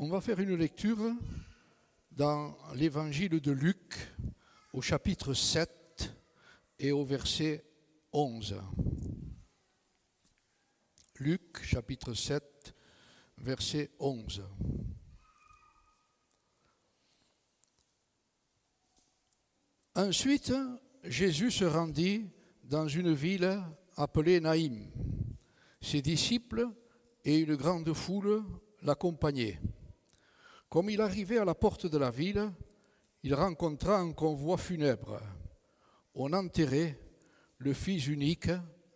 On va faire une lecture dans l'évangile de Luc au chapitre 7 et au verset 11. Luc chapitre 7 verset 11. Ensuite, Jésus se rendit dans une ville appelée Naïm. Ses disciples et une grande foule l'accompagnaient. Comme il arrivait à la porte de la ville, il rencontra un convoi funèbre. On enterrait le fils unique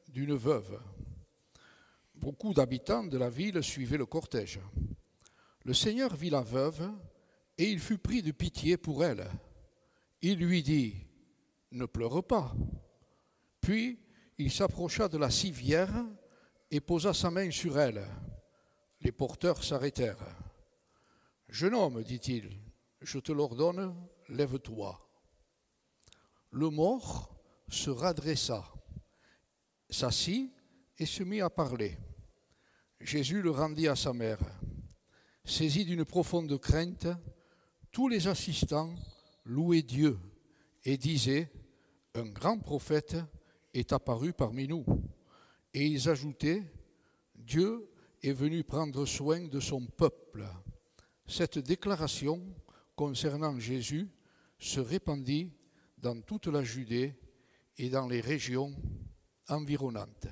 d'une veuve. Beaucoup d'habitants de la ville suivaient le cortège. Le Seigneur vit la veuve et il fut pris de pitié pour elle. Il lui dit, Ne pleure pas. Puis il s'approcha de la civière et posa sa main sur elle. Les porteurs s'arrêtèrent. Jeune homme, dit-il, je te l'ordonne, lève-toi. Le mort se redressa, s'assit et se mit à parler. Jésus le rendit à sa mère. Saisi d'une profonde crainte, tous les assistants louaient Dieu et disaient, Un grand prophète est apparu parmi nous. Et ils ajoutaient, Dieu est venu prendre soin de son peuple. Cette déclaration concernant Jésus se répandit dans toute la Judée et dans les régions environnantes.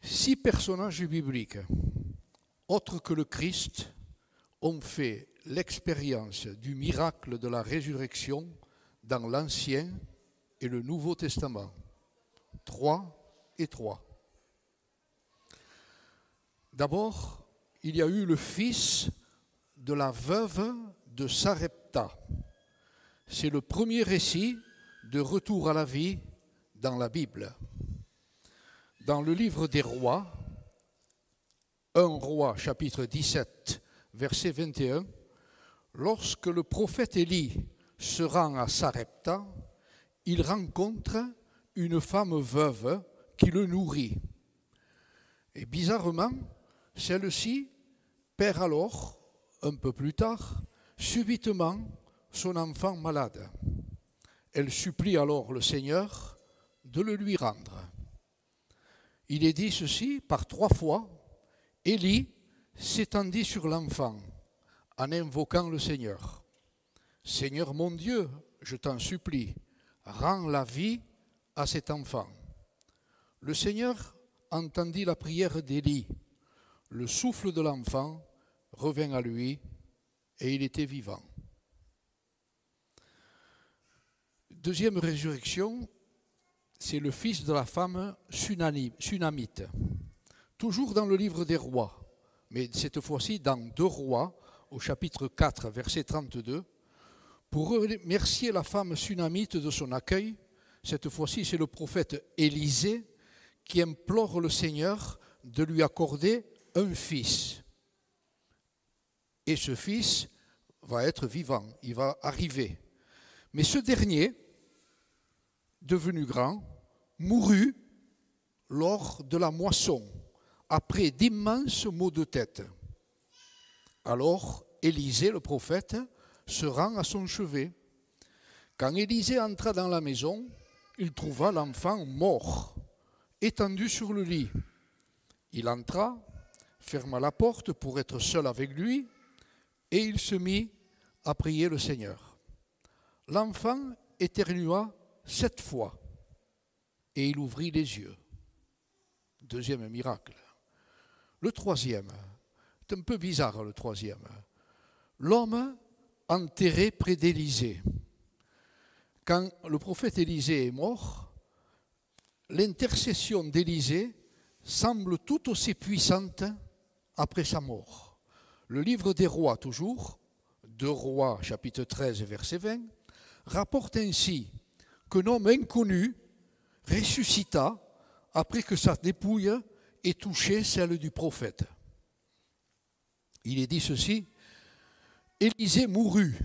Six personnages bibliques, autres que le Christ, ont fait l'expérience du miracle de la résurrection dans l'Ancien et le Nouveau Testament. Trois et trois. D'abord, il y a eu le fils de la veuve de Sarepta. C'est le premier récit de retour à la vie dans la Bible. Dans le livre des rois, 1 roi chapitre 17, verset 21, lorsque le prophète Élie se rend à Sarepta, il rencontre une femme veuve qui le nourrit. Et bizarrement, celle-ci perd alors, un peu plus tard, subitement son enfant malade. Elle supplie alors le Seigneur de le lui rendre. Il est dit ceci par trois fois. Élie s'étendit sur l'enfant en invoquant le Seigneur. Seigneur mon Dieu, je t'en supplie, rends la vie à cet enfant. Le Seigneur entendit la prière d'Élie le souffle de l'enfant revint à lui et il était vivant. Deuxième résurrection, c'est le fils de la femme sunamite. Toujours dans le livre des rois, mais cette fois-ci dans deux rois, au chapitre 4, verset 32. Pour remercier la femme sunamite de son accueil, cette fois-ci c'est le prophète Élisée qui implore le Seigneur de lui accorder un fils. Et ce fils va être vivant, il va arriver. Mais ce dernier, devenu grand, mourut lors de la moisson, après d'immenses maux de tête. Alors Élisée, le prophète, se rend à son chevet. Quand Élisée entra dans la maison, il trouva l'enfant mort, étendu sur le lit. Il entra, ferma la porte pour être seul avec lui, et il se mit à prier le Seigneur. L'enfant éternua sept fois, et il ouvrit les yeux. Deuxième miracle. Le troisième, c'est un peu bizarre le troisième. L'homme enterré près d'Élysée. Quand le prophète Élisée est mort, l'intercession d'Élysée semble tout aussi puissante après sa mort. Le livre des rois, toujours, 2 rois, chapitre 13, verset 20, rapporte ainsi qu'un homme inconnu ressuscita après que sa dépouille ait touché celle du prophète. Il est dit ceci, Élisée mourut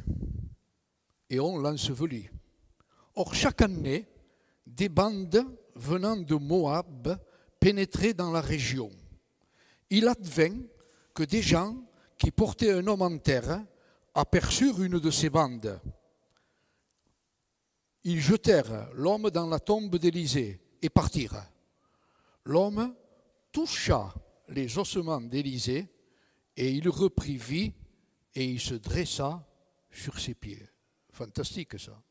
et on l'ensevelit. Or, chaque année, des bandes venant de Moab pénétraient dans la région il advint que des gens qui portaient un homme en terre aperçurent une de ces bandes. Ils jetèrent l'homme dans la tombe d'Élisée et partirent. L'homme toucha les ossements d'Élisée et il reprit vie et il se dressa sur ses pieds. Fantastique ça.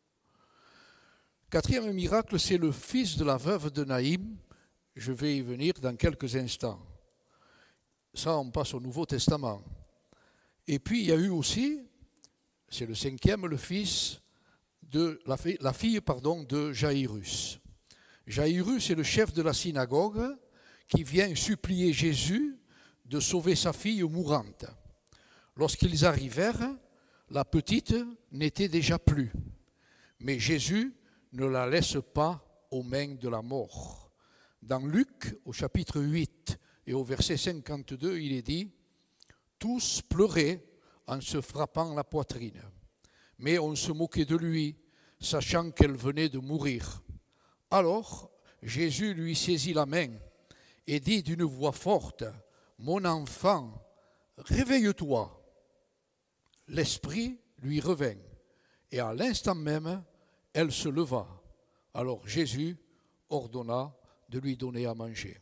Quatrième miracle, c'est le fils de la veuve de Naïm. Je vais y venir dans quelques instants. Ça, on passe au Nouveau Testament. Et puis, il y a eu aussi, c'est le cinquième, le fils de la fille, pardon, de Jairus. Jairus est le chef de la synagogue qui vient supplier Jésus de sauver sa fille mourante. Lorsqu'ils arrivèrent, la petite n'était déjà plus. Mais Jésus ne la laisse pas aux mains de la mort. Dans Luc, au chapitre 8 et au verset 52, il est dit, Tous pleuraient en se frappant la poitrine, mais on se moquait de lui, sachant qu'elle venait de mourir. Alors Jésus lui saisit la main et dit d'une voix forte, Mon enfant, réveille-toi. L'esprit lui revint, et à l'instant même, elle se leva. Alors Jésus ordonna de lui donner à manger.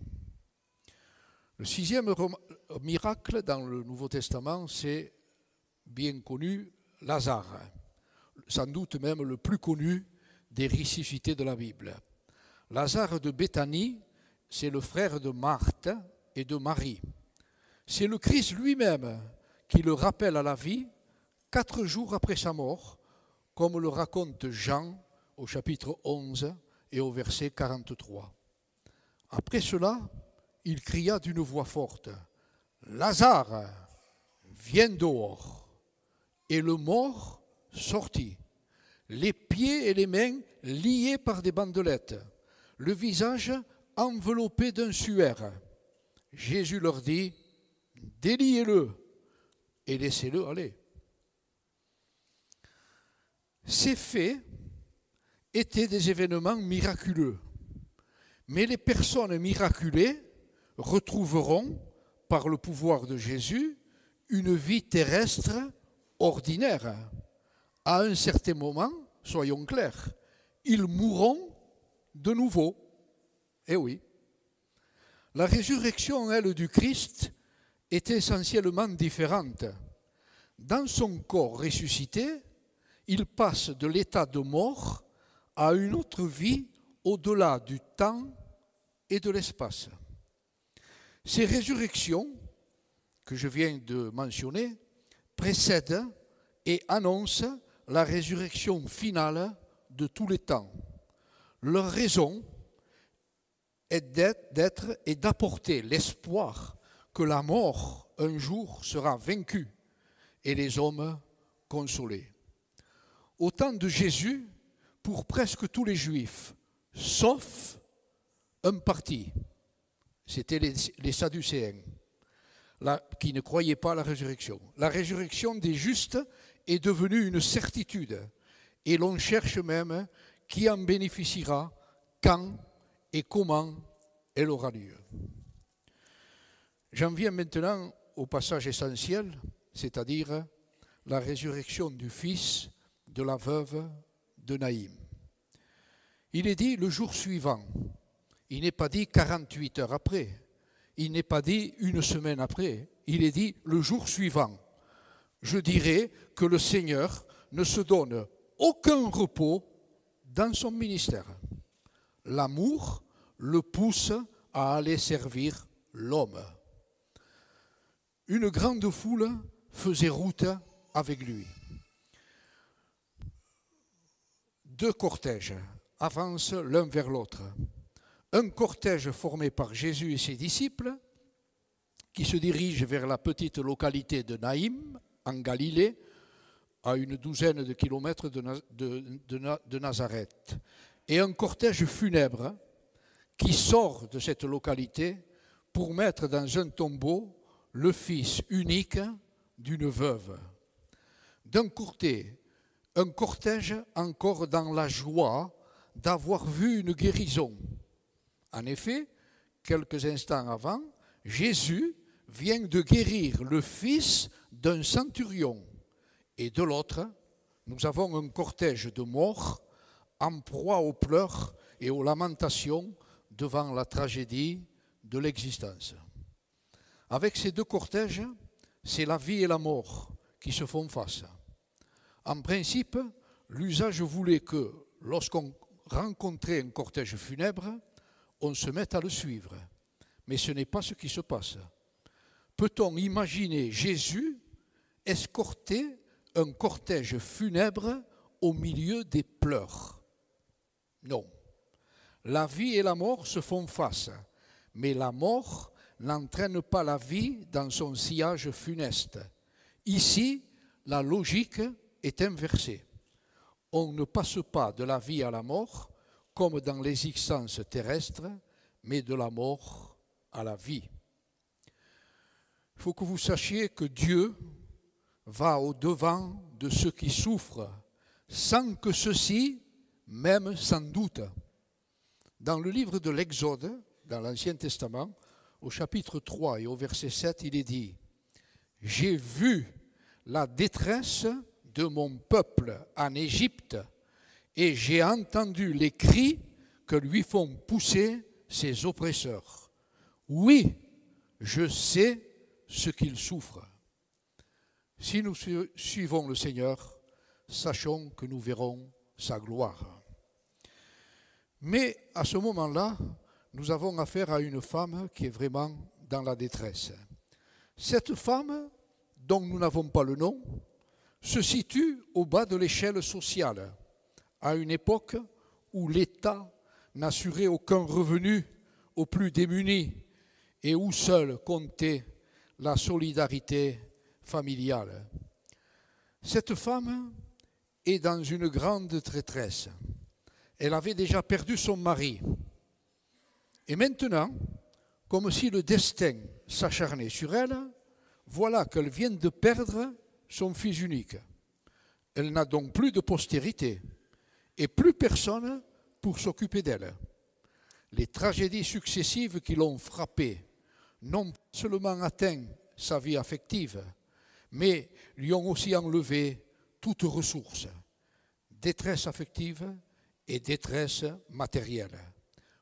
Le sixième miracle dans le Nouveau Testament, c'est bien connu Lazare, sans doute même le plus connu des ressuscités de la Bible. Lazare de Béthanie, c'est le frère de Marthe et de Marie. C'est le Christ lui-même qui le rappelle à la vie quatre jours après sa mort, comme le raconte Jean au chapitre 11 et au verset 43. Après cela, il cria d'une voix forte, Lazare, viens dehors. Et le mort sortit, les pieds et les mains liés par des bandelettes, le visage enveloppé d'un suaire. Jésus leur dit, déliez-le et laissez-le aller. Ces faits étaient des événements miraculeux. Mais les personnes miraculées retrouveront, par le pouvoir de Jésus, une vie terrestre ordinaire. À un certain moment, soyons clairs, ils mourront de nouveau. Eh oui. La résurrection, elle, du Christ est essentiellement différente. Dans son corps ressuscité, il passe de l'état de mort à une autre vie au-delà du temps et de l'espace. Ces résurrections que je viens de mentionner précèdent et annoncent la résurrection finale de tous les temps. Leur raison est d'être et d'apporter l'espoir que la mort un jour sera vaincue et les hommes consolés. Au temps de Jésus, pour presque tous les juifs, sauf un parti, c'était les, Sadducéens, qui ne croyaient pas à la résurrection. La résurrection des justes est devenue une certitude, et l'on cherche même qui en bénéficiera, quand et comment elle aura lieu. J'en viens maintenant au passage essentiel, c'est-à-dire la résurrection du Fils de la veuve de Naïm. Il est dit le jour suivant. Il n'est pas dit 48 heures après. Il n'est pas dit une semaine après. Il est dit le jour suivant. Je dirais que le Seigneur ne se donne aucun repos dans son ministère. L'amour le pousse à aller servir l'homme. Une grande foule faisait route avec lui. deux cortèges avancent l'un vers l'autre. Un cortège formé par Jésus et ses disciples, qui se dirige vers la petite localité de Naïm, en Galilée, à une douzaine de kilomètres de, Nazareth, et un cortège funèbre qui sort de cette localité pour mettre dans un tombeau le fils unique d'une veuve. D'un côté, un cortège encore dans la joie d'avoir vu une guérison. En effet, quelques instants avant, Jésus vient de guérir le fils d'un centurion. Et de l'autre, nous avons un cortège de morts en proie aux pleurs et aux lamentations devant la tragédie de l'existence. Avec ces deux cortèges, c'est la vie et la mort qui se font face. En principe, l'usage voulait que lorsqu'on rencontrait un cortège funèbre, on se mette à le suivre. Mais ce n'est pas ce qui se passe. Peut-on imaginer Jésus escorter un cortège funèbre au milieu des pleurs? Non. La vie et la mort se font face, mais la mort n'entraîne pas la vie dans son sillage funeste. Ici, la logique est inversée. On ne passe pas de la vie à la mort comme dans l'existence terrestre, mais de la mort à la vie. Il faut que vous sachiez que Dieu va au-devant de ceux qui souffrent, sans que ceux-ci, même sans doute. Dans le livre de l'Exode, dans l'Ancien Testament, au chapitre 3 et au verset 7, il est dit, J'ai vu la détresse de mon peuple en Égypte et j'ai entendu les cris que lui font pousser ses oppresseurs. Oui, je sais ce qu'il souffre. Si nous suivons le Seigneur, sachons que nous verrons sa gloire. Mais à ce moment-là, nous avons affaire à une femme qui est vraiment dans la détresse. Cette femme, dont nous n'avons pas le nom, se situe au bas de l'échelle sociale, à une époque où l'État n'assurait aucun revenu aux plus démunis et où seul comptait la solidarité familiale. Cette femme est dans une grande traîtresse. Elle avait déjà perdu son mari. Et maintenant, comme si le destin s'acharnait sur elle, voilà qu'elle vient de perdre son fils unique. Elle n'a donc plus de postérité et plus personne pour s'occuper d'elle. Les tragédies successives qui l'ont frappée n'ont seulement atteint sa vie affective, mais lui ont aussi enlevé toute ressource, détresse affective et détresse matérielle.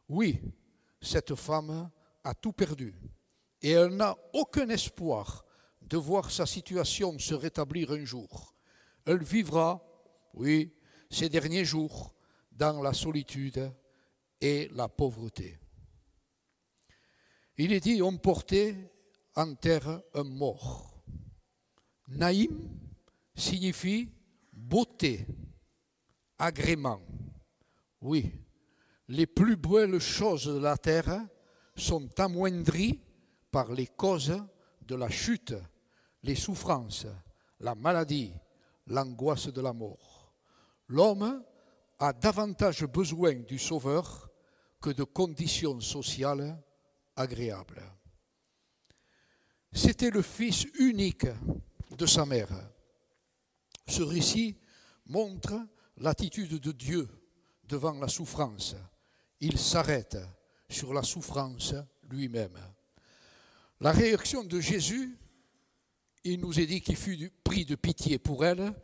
Oui, cette femme a tout perdu et elle n'a aucun espoir de voir sa situation se rétablir un jour. Elle vivra, oui, ces derniers jours dans la solitude et la pauvreté. Il est dit, on en terre un mort. Naïm signifie beauté, agrément. Oui, les plus belles choses de la terre sont amoindries par les causes de la chute, les souffrances, la maladie, l'angoisse de la mort. L'homme a davantage besoin du Sauveur que de conditions sociales agréables. C'était le fils unique de sa mère. Ce récit montre l'attitude de Dieu devant la souffrance. Il s'arrête sur la souffrance lui-même. La réaction de Jésus, il nous est dit qu'il fut pris de pitié pour elle,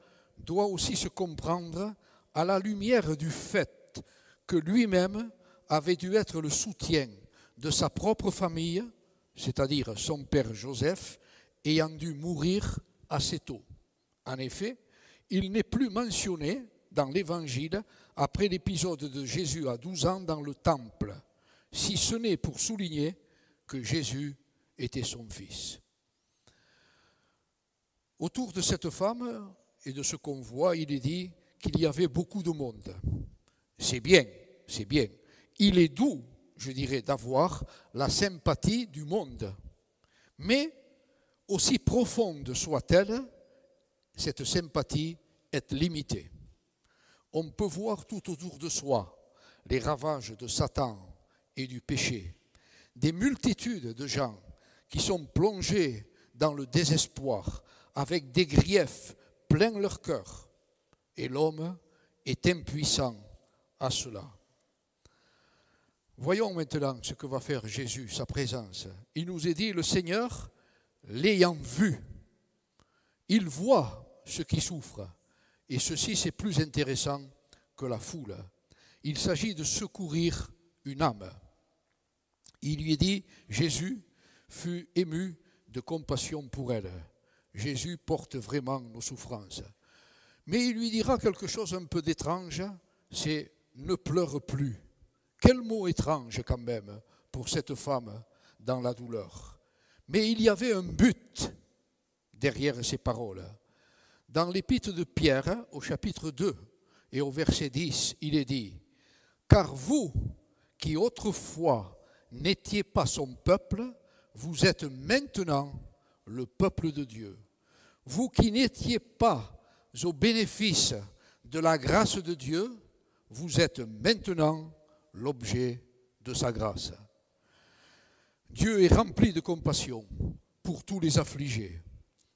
doit aussi se comprendre à la lumière du fait que lui-même avait dû être le soutien de sa propre famille, c'est-à-dire son père Joseph, ayant dû mourir assez tôt. En effet, il n'est plus mentionné dans l'Évangile après l'épisode de Jésus à 12 ans dans le temple, si ce n'est pour souligner que Jésus était son fils. Autour de cette femme et de ce convoi, il est dit qu'il y avait beaucoup de monde. C'est bien, c'est bien. Il est doux, je dirais, d'avoir la sympathie du monde. Mais, aussi profonde soit-elle, cette sympathie est limitée. On peut voir tout autour de soi les ravages de Satan et du péché, des multitudes de gens qui sont plongés dans le désespoir, avec des griefs plein leur cœur, et l'homme est impuissant à cela. Voyons maintenant ce que va faire Jésus, sa présence. Il nous est dit, le Seigneur l'ayant vu. Il voit ce qui souffre. Et ceci, c'est plus intéressant que la foule. Il s'agit de secourir une âme. Il lui est dit, Jésus fut ému de compassion pour elle. Jésus porte vraiment nos souffrances. Mais il lui dira quelque chose un peu d'étrange, c'est ne pleure plus. Quel mot étrange quand même pour cette femme dans la douleur. Mais il y avait un but derrière ces paroles. Dans l'épître de Pierre, au chapitre 2 et au verset 10, il est dit, Car vous, qui autrefois n'étiez pas son peuple, vous êtes maintenant le peuple de Dieu. Vous qui n'étiez pas au bénéfice de la grâce de Dieu, vous êtes maintenant l'objet de sa grâce. Dieu est rempli de compassion pour tous les affligés.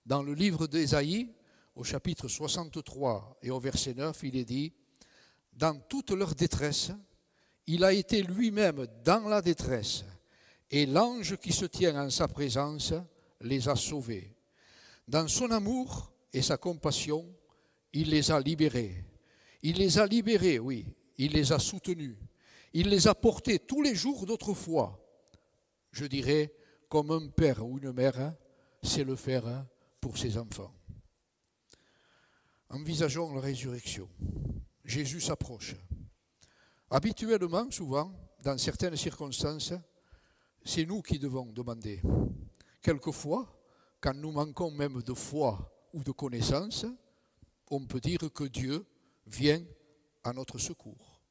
Dans le livre d'Ésaïe, au chapitre 63 et au verset 9, il est dit, Dans toute leur détresse, il a été lui-même dans la détresse, et l'ange qui se tient en sa présence les a sauvés. Dans son amour et sa compassion, il les a libérés. Il les a libérés, oui, il les a soutenus. Il les a portés tous les jours d'autrefois. Je dirais, comme un père ou une mère sait le faire pour ses enfants. Envisageons la résurrection. Jésus s'approche. Habituellement, souvent, dans certaines circonstances, c'est nous qui devons demander. Quelquefois, quand nous manquons même de foi ou de connaissance, on peut dire que Dieu vient à notre secours.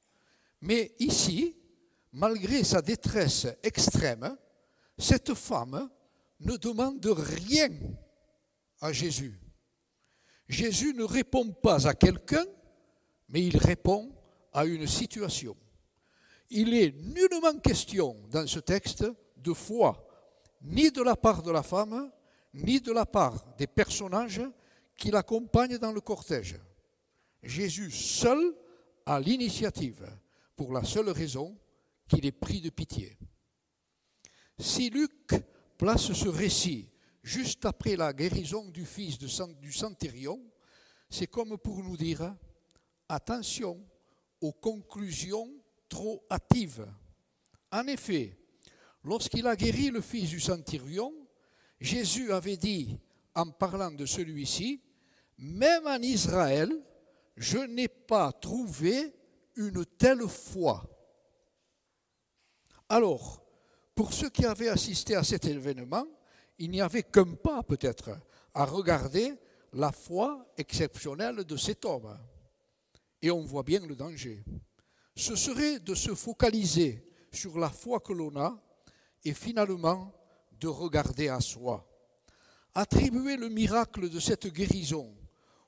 Mais ici, malgré sa détresse extrême, cette femme ne demande rien à Jésus. Jésus ne répond pas à quelqu'un, mais il répond à une situation. Il est nullement question dans ce texte de foi, ni de la part de la femme, ni de la part des personnages qui l'accompagnent dans le cortège. Jésus seul a l'initiative, pour la seule raison qu'il est pris de pitié. Si Luc place ce récit juste après la guérison du fils du centurion, c'est comme pour nous dire, attention aux conclusions trop hâtives. En effet, lorsqu'il a guéri le fils du centurion, Jésus avait dit, en parlant de celui-ci, même en Israël, je n'ai pas trouvé une telle foi. Alors, pour ceux qui avaient assisté à cet événement, il n'y avait qu'un pas peut-être à regarder la foi exceptionnelle de cet homme. Et on voit bien le danger. Ce serait de se focaliser sur la foi que l'on a et finalement de regarder à soi. Attribuer le miracle de cette guérison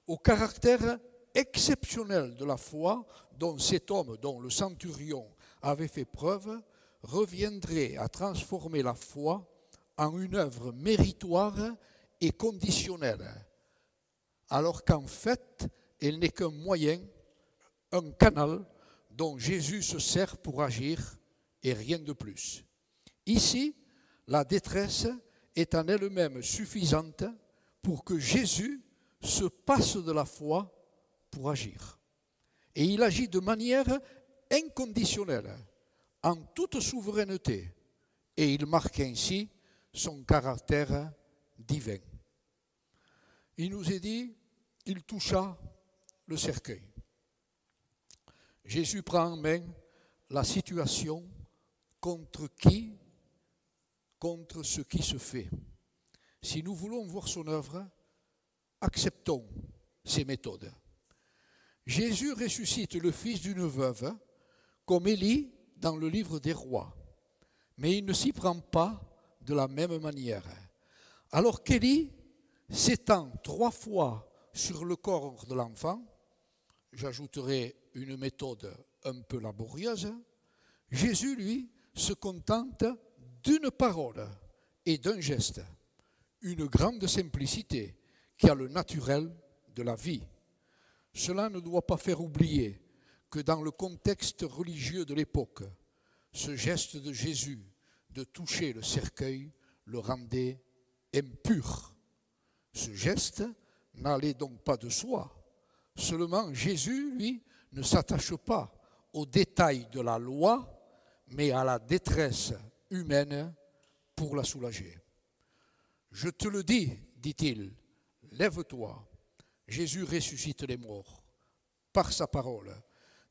au caractère exceptionnel de la foi dont cet homme, dont le centurion avait fait preuve, reviendrait à transformer la foi en une œuvre méritoire et conditionnelle, alors qu'en fait, elle n'est qu'un moyen, un canal dont Jésus se sert pour agir et rien de plus. Ici, la détresse est en elle-même suffisante pour que Jésus se passe de la foi pour agir. Et il agit de manière inconditionnelle en toute souveraineté, et il marque ainsi son caractère divin. Il nous est dit, il toucha le cercueil. Jésus prend en main la situation contre qui Contre ce qui se fait. Si nous voulons voir son œuvre, acceptons ses méthodes. Jésus ressuscite le fils d'une veuve, comme Élie dans le livre des rois. Mais il ne s'y prend pas de la même manière. Alors qu'Élie s'étend trois fois sur le corps de l'enfant, j'ajouterai une méthode un peu laborieuse, Jésus, lui, se contente d'une parole et d'un geste, une grande simplicité qui a le naturel de la vie. Cela ne doit pas faire oublier que dans le contexte religieux de l'époque, ce geste de Jésus de toucher le cercueil le rendait impur. Ce geste n'allait donc pas de soi. Seulement Jésus, lui, ne s'attache pas aux détails de la loi, mais à la détresse humaine pour la soulager. Je te le dis, dit-il, lève-toi. Jésus ressuscite les morts par sa parole.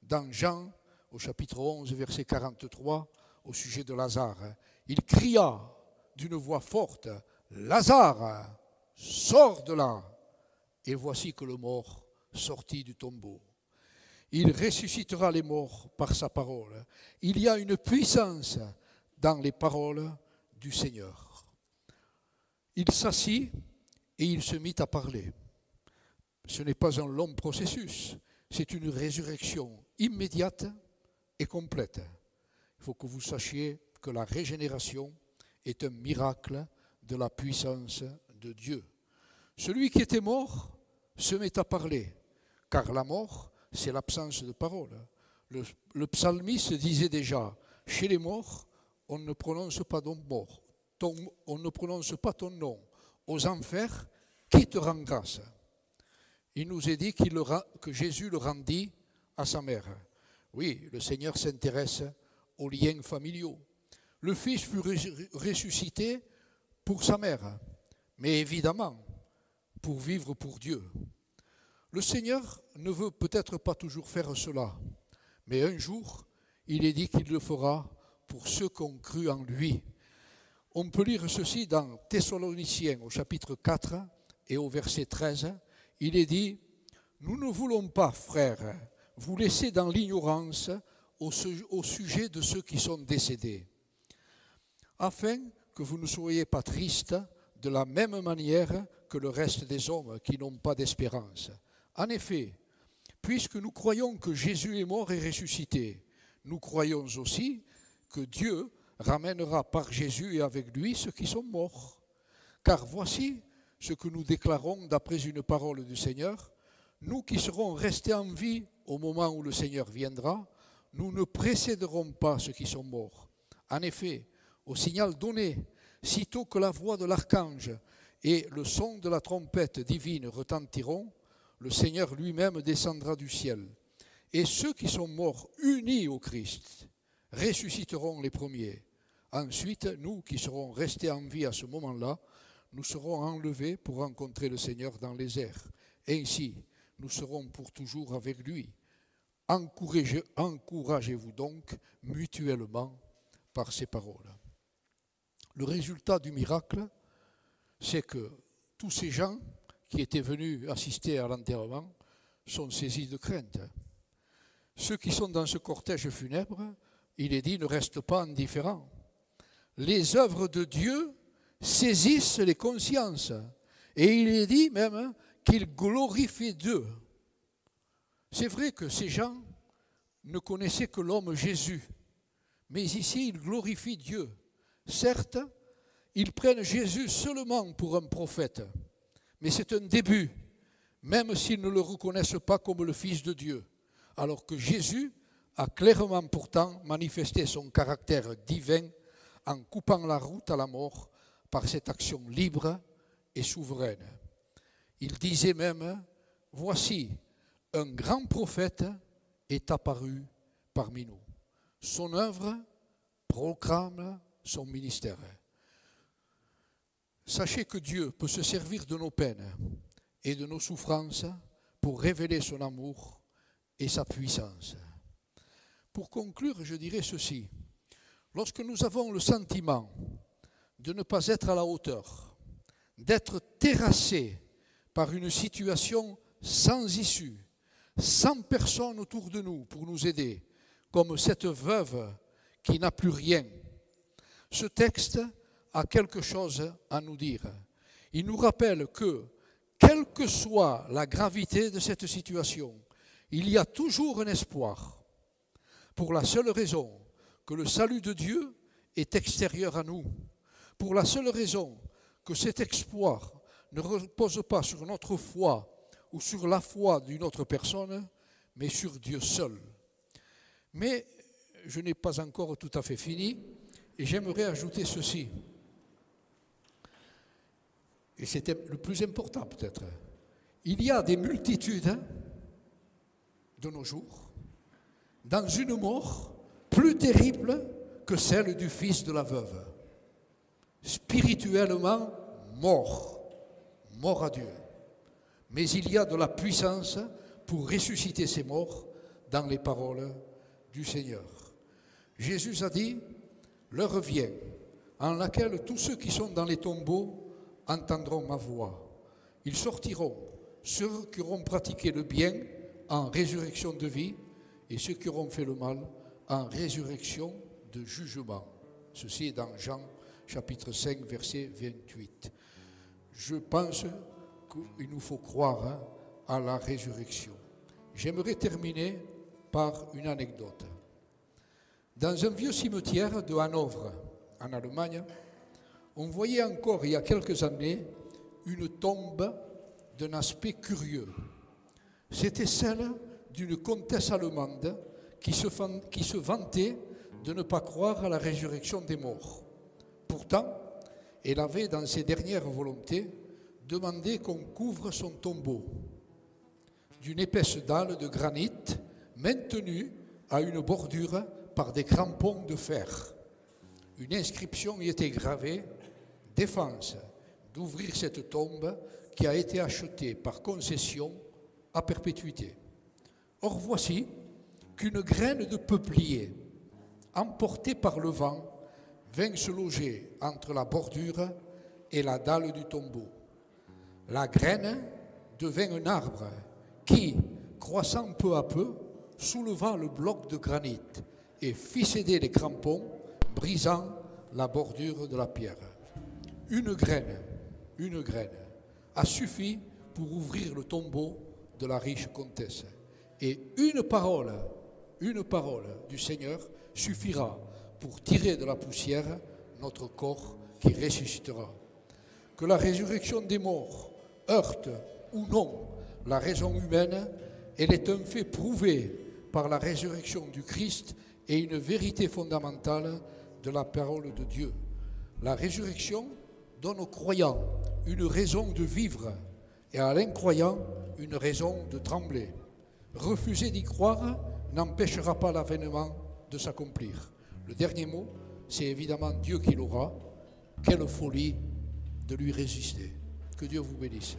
Dans Jean, au chapitre 11, verset 43, au sujet de Lazare, il cria d'une voix forte, Lazare, sors de là. Et voici que le mort sortit du tombeau. Il ressuscitera les morts par sa parole. Il y a une puissance dans les paroles du Seigneur. Il s'assit et il se mit à parler. Ce n'est pas un long processus, c'est une résurrection immédiate et complète. Il faut que vous sachiez que la régénération est un miracle de la puissance de Dieu. Celui qui était mort se met à parler, car la mort, c'est l'absence de parole. Le, psalmiste disait déjà, chez les morts, on ne prononce pas ton nom. Aux enfers, qui te rend grâce Il nous est dit que Jésus le rendit à sa mère. Oui, le Seigneur s'intéresse aux liens familiaux. Le Fils fut ressuscité pour sa mère, mais évidemment pour vivre pour Dieu. Le Seigneur ne veut peut-être pas toujours faire cela, mais un jour, il est dit qu'il le fera pour ceux qui ont cru en lui. On peut lire ceci dans Thessaloniciens au chapitre 4 et au verset 13. Il est dit, Nous ne voulons pas, frères, vous laisser dans l'ignorance au, sujet de ceux qui sont décédés, afin que vous ne soyez pas tristes de la même manière que le reste des hommes qui n'ont pas d'espérance. En effet, puisque nous croyons que Jésus est mort et ressuscité, nous croyons aussi que Dieu ramènera par Jésus et avec lui ceux qui sont morts. Car voici ce que nous déclarons d'après une parole du Seigneur, nous qui serons restés en vie au moment où le Seigneur viendra, nous ne précéderons pas ceux qui sont morts. En effet, au signal donné, sitôt que la voix de l'archange et le son de la trompette divine retentiront, le Seigneur lui-même descendra du ciel. Et ceux qui sont morts unis au Christ ressusciteront les premiers. Ensuite, nous qui serons restés en vie à ce moment-là, nous serons enlevés pour rencontrer le Seigneur dans les airs. Ainsi, nous serons pour toujours avec lui. Encouragez-vous donc mutuellement par ces paroles. Le résultat du miracle, c'est que tous ces gens qui étaient venus assister à l'enterrement sont saisis de crainte. Ceux qui sont dans ce cortège funèbre, il est dit, ne restent pas indifférents. Les œuvres de Dieu saisissent les consciences. Et il est dit même qu'ils glorifient Dieu. C'est vrai que ces gens ne connaissaient que l'homme Jésus, mais ici ils glorifient Dieu. Certes, ils prennent Jésus seulement pour un prophète, mais c'est un début, même s'ils ne le reconnaissent pas comme le Fils de Dieu, alors que Jésus a clairement pourtant manifesté son caractère divin en coupant la route à la mort par cette action libre et souveraine. Il disait même, voici, un grand prophète est apparu parmi nous. Son œuvre proclame son ministère. Sachez que Dieu peut se servir de nos peines et de nos souffrances pour révéler son amour et sa puissance. Pour conclure, je dirais ceci. Lorsque nous avons le sentiment de ne pas être à la hauteur, d'être terrassé par une situation sans issue, sans personne autour de nous pour nous aider, comme cette veuve qui n'a plus rien. Ce texte a quelque chose à nous dire. Il nous rappelle que, quelle que soit la gravité de cette situation, il y a toujours un espoir, pour la seule raison que le salut de Dieu est extérieur à nous, pour la seule raison que cet espoir ne repose pas sur notre foi ou sur la foi d'une autre personne, mais sur Dieu seul. Mais je n'ai pas encore tout à fait fini et j'aimerais ajouter ceci. et c'était le plus important peut-être, il y a des multitudes hein, de nos jours dans une mort plus terrible que celle du fils de la veuve. Spirituellement mort, mort à Dieu. Mais il y a de la puissance pour ressusciter ces morts dans les paroles du Seigneur. Jésus a dit, l'heure vient en laquelle tous ceux qui sont dans les tombeaux entendront ma voix. Ils sortiront, ceux qui auront pratiqué le bien en résurrection de vie et ceux qui auront fait le mal en résurrection de jugement. Ceci est dans Jean chapitre 5, verset 28. Je pense qu'il nous faut croire hein, à la résurrection. J'aimerais terminer par une anecdote. Dans un vieux cimetière de Hanovre, en Allemagne, on voyait encore il y a quelques années une tombe d'un aspect curieux. C'était celle d'une comtesse allemande qui se, vantait de ne pas croire à la résurrection des morts. Pourtant, elle avait dans ses dernières volontés demandé qu'on couvre son tombeau d'une épaisse dalle de granit maintenue à une bordure par des crampons de fer. Une inscription y était gravée Défense d'ouvrir cette tombe qui a été achetée par concession à perpétuité. Or voici qu'une graine de peuplier, emportée par le vent, vint se loger entre la bordure et la dalle du tombeau. La graine devint un arbre qui, croissant peu à peu, souleva le bloc de granit et fit céder les crampons, brisant la bordure de la pierre. Une graine, une graine, a suffi pour ouvrir le tombeau de la riche comtesse. Et une parole, une parole du Seigneur suffira pour tirer de la poussière notre corps qui ressuscitera. Que la résurrection des morts heurte ou non la raison humaine, elle est un fait prouvé par la résurrection du Christ et une vérité fondamentale de la parole de Dieu. La résurrection donne aux croyants une raison de vivre et à l'incroyant une raison de trembler. Refuser d'y croire n'empêchera pas l'avènement de s'accomplir. Le dernier mot, c'est évidemment Dieu qui l'aura. Quelle folie de lui résister. Que Dieu vous bénisse.